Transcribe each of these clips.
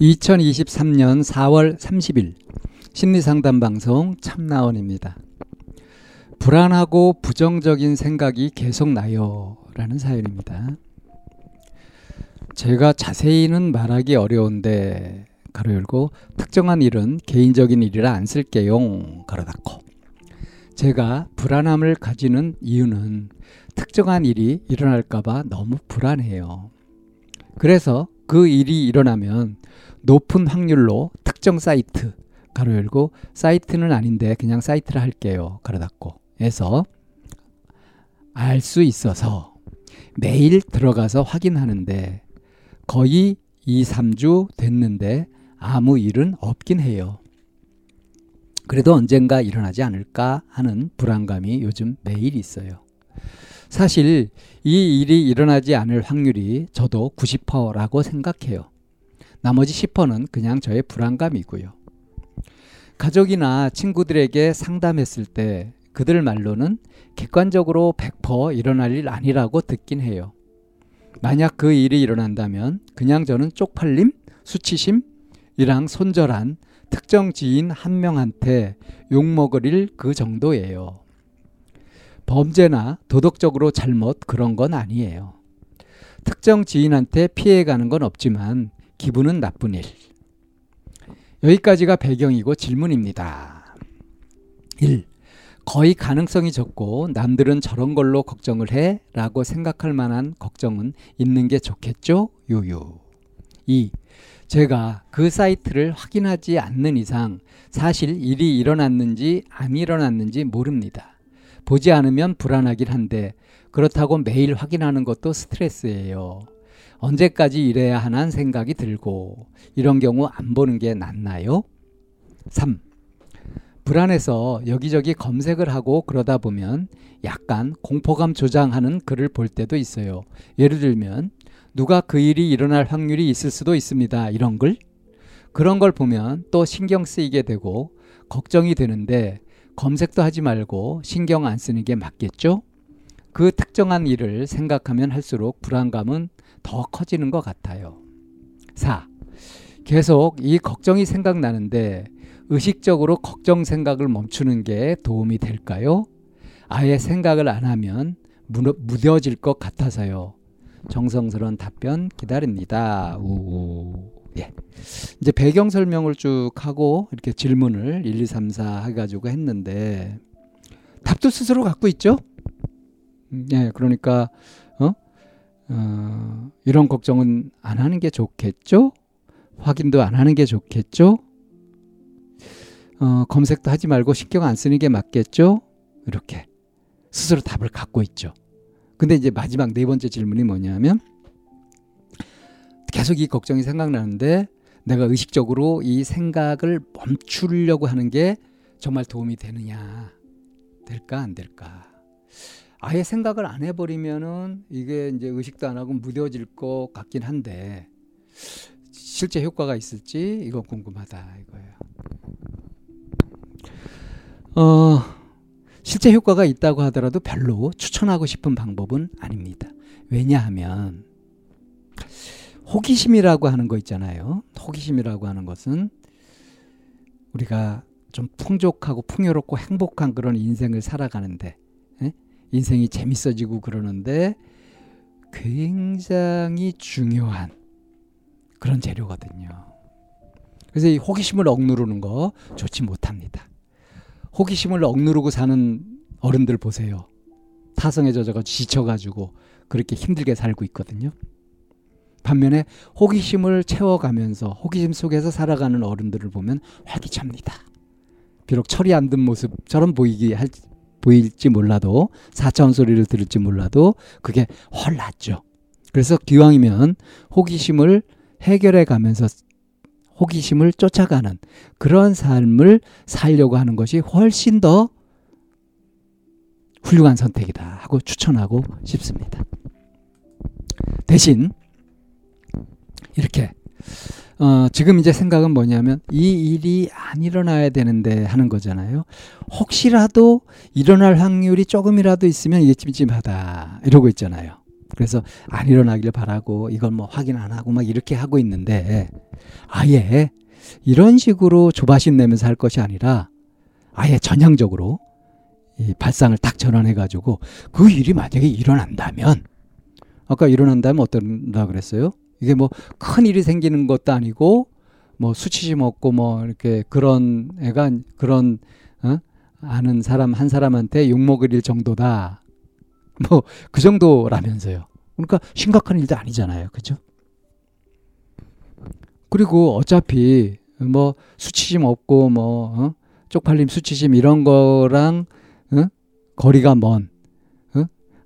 2023년 4월 30일 심리상담 방송 참나원입니다. 불안하고 부정적인 생각이 계속 나요. 라는 사연입니다. 제가 자세히는 말하기 어려운데 가로 열고 특정한 일은 개인적인 일이라 안 쓸게요. 가로 닫고 제가 불안함을 가지는 이유는 특정한 일이 일어날까봐 너무 불안해요. 그래서 그 일이 일어나면 높은 확률로 특정 사이트 가로 열고 사이트는 아닌데 그냥 사이트를 할게요. 가로 닫고 해서 알 수 있어서 매일 들어가서 확인하는데 거의 2, 3주 됐는데 아무 일은 없긴 해요. 그래도 언젠가 일어나지 않을까 하는 불안감이 요즘 매일 있어요. 사실 이 일이 일어나지 않을 확률이 저도 90%라고 생각해요. 나머지 10%는 그냥 저의 불안감이고요. 가족이나 친구들에게 상담했을 때 그들 말로는 객관적으로 100% 일어날 일 아니라고 듣긴 해요. 만약 그 일이 일어난다면 그냥 저는 쪽팔림, 수치심 이랑 손절한 특정 지인 한 명한테 욕먹을 일 그 정도예요. 범죄나 도덕적으로 잘못 그런 건 아니에요. 특정 지인한테 피해가는 건 없지만 기분은 나쁜 일. 여기까지가 배경이고 질문입니다. 1. 거의 가능성이 적고 남들은 저런 걸로 걱정을 해? 라고 생각할 만한 걱정은 있는 게 좋겠죠? 유유. 2. 제가 그 사이트를 확인하지 않는 이상 사실 일이 일어났는지 안 일어났는지 모릅니다. 보지 않으면 불안하긴 한데 그렇다고 매일 확인하는 것도 스트레스예요. 언제까지 이래야 하는 생각이 들고 이런 경우 안 보는 게 낫나요? 3. 불안해서 여기저기 검색을 하고 그러다 보면 약간 공포감 조장하는 글을 볼 때도 있어요. 예를 들면 누가 그 일이 일어날 확률이 있을 수도 있습니다. 이런 글. 그런 걸 보면 또 신경 쓰이게 되고 걱정이 되는데 검색도 하지 말고 신경 안 쓰는 게 맞겠죠? 그 특정한 일을 생각하면 할수록 불안감은 더 커지는 것 같아요. 4. 계속 이 걱정이 생각나는데 의식적으로 걱정 생각을 멈추는 게 도움이 될까요? 아예 생각을 안 하면 무뎌질 것 같아서요. 정성스러운 답변 기다립니다. 우. 예. 이제 배경 설명을 쭉 하고 이렇게 질문을 1, 2, 3, 4 해가지고 했는데 답도 스스로 갖고 있죠? 음, 예, 그러니까, 어? 어, 이런 걱정은 안 하는 게 좋겠죠? 확인도 안 하는 게 좋겠죠? 어, 검색도 하지 말고 신경 안 쓰는 게 맞겠죠? 이렇게 스스로 답을 갖고 있죠. 근데 이제 마지막 네 번째 질문이 뭐냐면 계속 이 걱정이 생각나는데 내가 의식적으로 이 생각을 멈추려고 하는 게 정말 도움이 되느냐 될까 안 될까 아예 생각을 안 해버리면은 이게 이제 의식도 안 하고 무뎌질 것 같긴 한데 실제 효과가 있을지 이거 궁금하다 이거예요. 어, 실제 효과가 있다고 하더라도 별로 추천하고 싶은 방법은 아닙니다. 왜냐하면 호기심이라고 하는 거 있잖아요. 호기심이라고 하는 것은 우리가 좀 풍족하고 풍요롭고 행복한 그런 인생을 살아가는데 에? 인생이 재밌어지고 그러는데 굉장히 중요한 그런 재료거든요. 그래서 이 호기심을 억누르는 거 좋지 못합니다. 호기심을 억누르고 사는 어른들 보세요. 타성에 젖어가 지쳐가지고 그렇게 힘들게 살고 있거든요. 반면에 호기심을 채워가면서 호기심 속에서 살아가는 어른들을 보면 활기찹니다. 비록 철이 안 든 모습처럼 보이기 할, 보일지 몰라도 사차원 소리를 들을지 몰라도 그게 훨 낫죠. 그래서 기왕이면 호기심을 해결해 가면서 호기심을 쫓아가는 그런 삶을 살려고 하는 것이 훨씬 더 훌륭한 선택이다 하고 추천하고 싶습니다. 대신 이렇게 어, 지금 이제 생각은 뭐냐면 이 일이 안 일어나야 되는데 하는 거잖아요. 혹시라도 일어날 확률이 조금이라도 있으면 이게 찜찜하다 이러고 있잖아요. 그래서 안 일어나기를 바라고 이걸 뭐 확인 안 하고 막 이렇게 하고 있는데 아예 이런 식으로 조바심 내면서 할 것이 아니라 아예 전향적으로 이 발상을 딱 전환해 가지고 그 일이 만약에 일어난다면 아까 일어난다면 어떤다 그랬어요? 이게 뭐 큰 일이 생기는 것도 아니고 뭐 수치심 없고 뭐 이렇게 그런 애가 그런 어? 아는 사람 한 사람한테 욕먹을 일 정도다. 뭐 그 정도라면서요. 그러니까 심각한 일도 아니잖아요. 그죠? 그리고 어차피 뭐 수치심 없고 뭐 어? 쪽팔림 수치심 이런 거랑 어? 거리가 먼 어?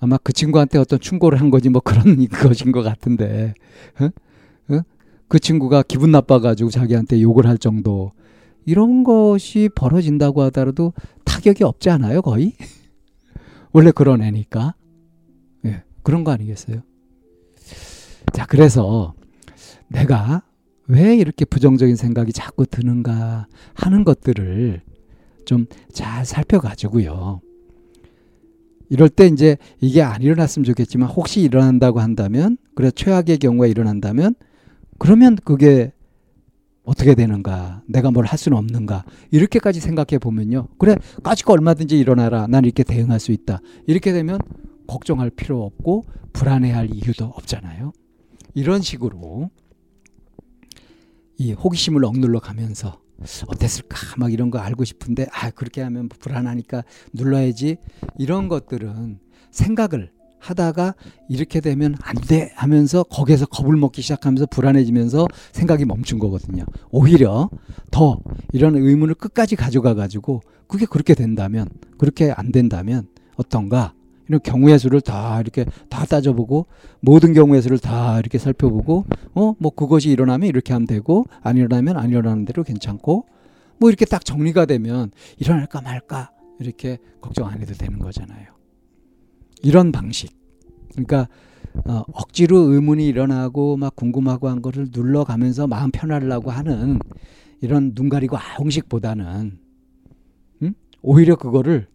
아마 그 친구한테 어떤 충고를 한 거지 뭐 그런 것인 것 같은데 어? 어? 그 친구가 기분 나빠가지고 자기한테 욕을 할 정도 이런 것이 벌어진다고 하더라도 타격이 없지 않아요 거의 원래 그런 애니까 예 그런 거 아니겠어요 자 그래서 내가 왜 이렇게 부정적인 생각이 자꾸 드는가 하는 것들을 좀 잘 살펴가지고요. 이럴 때 이제 이게 안 일어났으면 좋겠지만 혹시 일어난다고 한다면 그래 최악의 경우에 일어난다면 그러면 그게 어떻게 되는가? 내가 뭘 할 수는 없는가? 이렇게까지 생각해 보면요. 그래 까짓거 얼마든지 일어나라. 난 이렇게 대응할 수 있다. 이렇게 되면 걱정할 필요 없고 불안해할 이유도 없잖아요. 이런 식으로 이 호기심을 억눌러 가면서 어땠을까? 막 이런 거 알고 싶은데 아 그렇게 하면 불안하니까 눌러야지. 이런 것들은 생각을 하다가 이렇게 되면 안 돼 하면서 거기에서 겁을 먹기 시작하면서 불안해지면서 생각이 멈춘 거거든요. 오히려 더 이런 의문을 끝까지 가져가 가지고 그게 그렇게 된다면 그렇게 안 된다면 어떤가 이런 경우의 수를 다 이렇게 다 따져보고 모든 경우의 수를 다 이렇게 살펴보고 어 뭐 그것이 일어나면 이렇게 하면 되고 안 일어나면 안 일어나는 대로 괜찮고 뭐 이렇게 딱 정리가 되면 일어날까 말까 이렇게 걱정 안 해도 되는 거잖아요. 이런 방식. 그러니까 어, 억지로 의문이 일어나고 막 궁금하고 한 거를 눌러가면서 마음 편하려고 하는 이런 눈 가리고 아웅식보다는 음? 오히려 그거를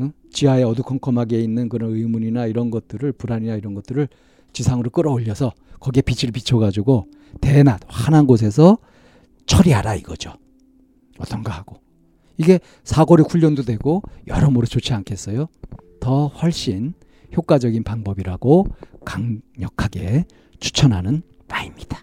응? 지하에 어두컴컴하게 있는 그런 의문이나 이런 것들을 불안이나 이런 것들을 지상으로 끌어올려서 거기에 빛을 비춰가지고 대낮 환한 곳에서 처리하라 이거죠. 어떤가 하고 이게 사고력 훈련도 되고 여러모로 좋지 않겠어요? 더 훨씬 효과적인 방법이라고 강력하게 추천하는 바입니다.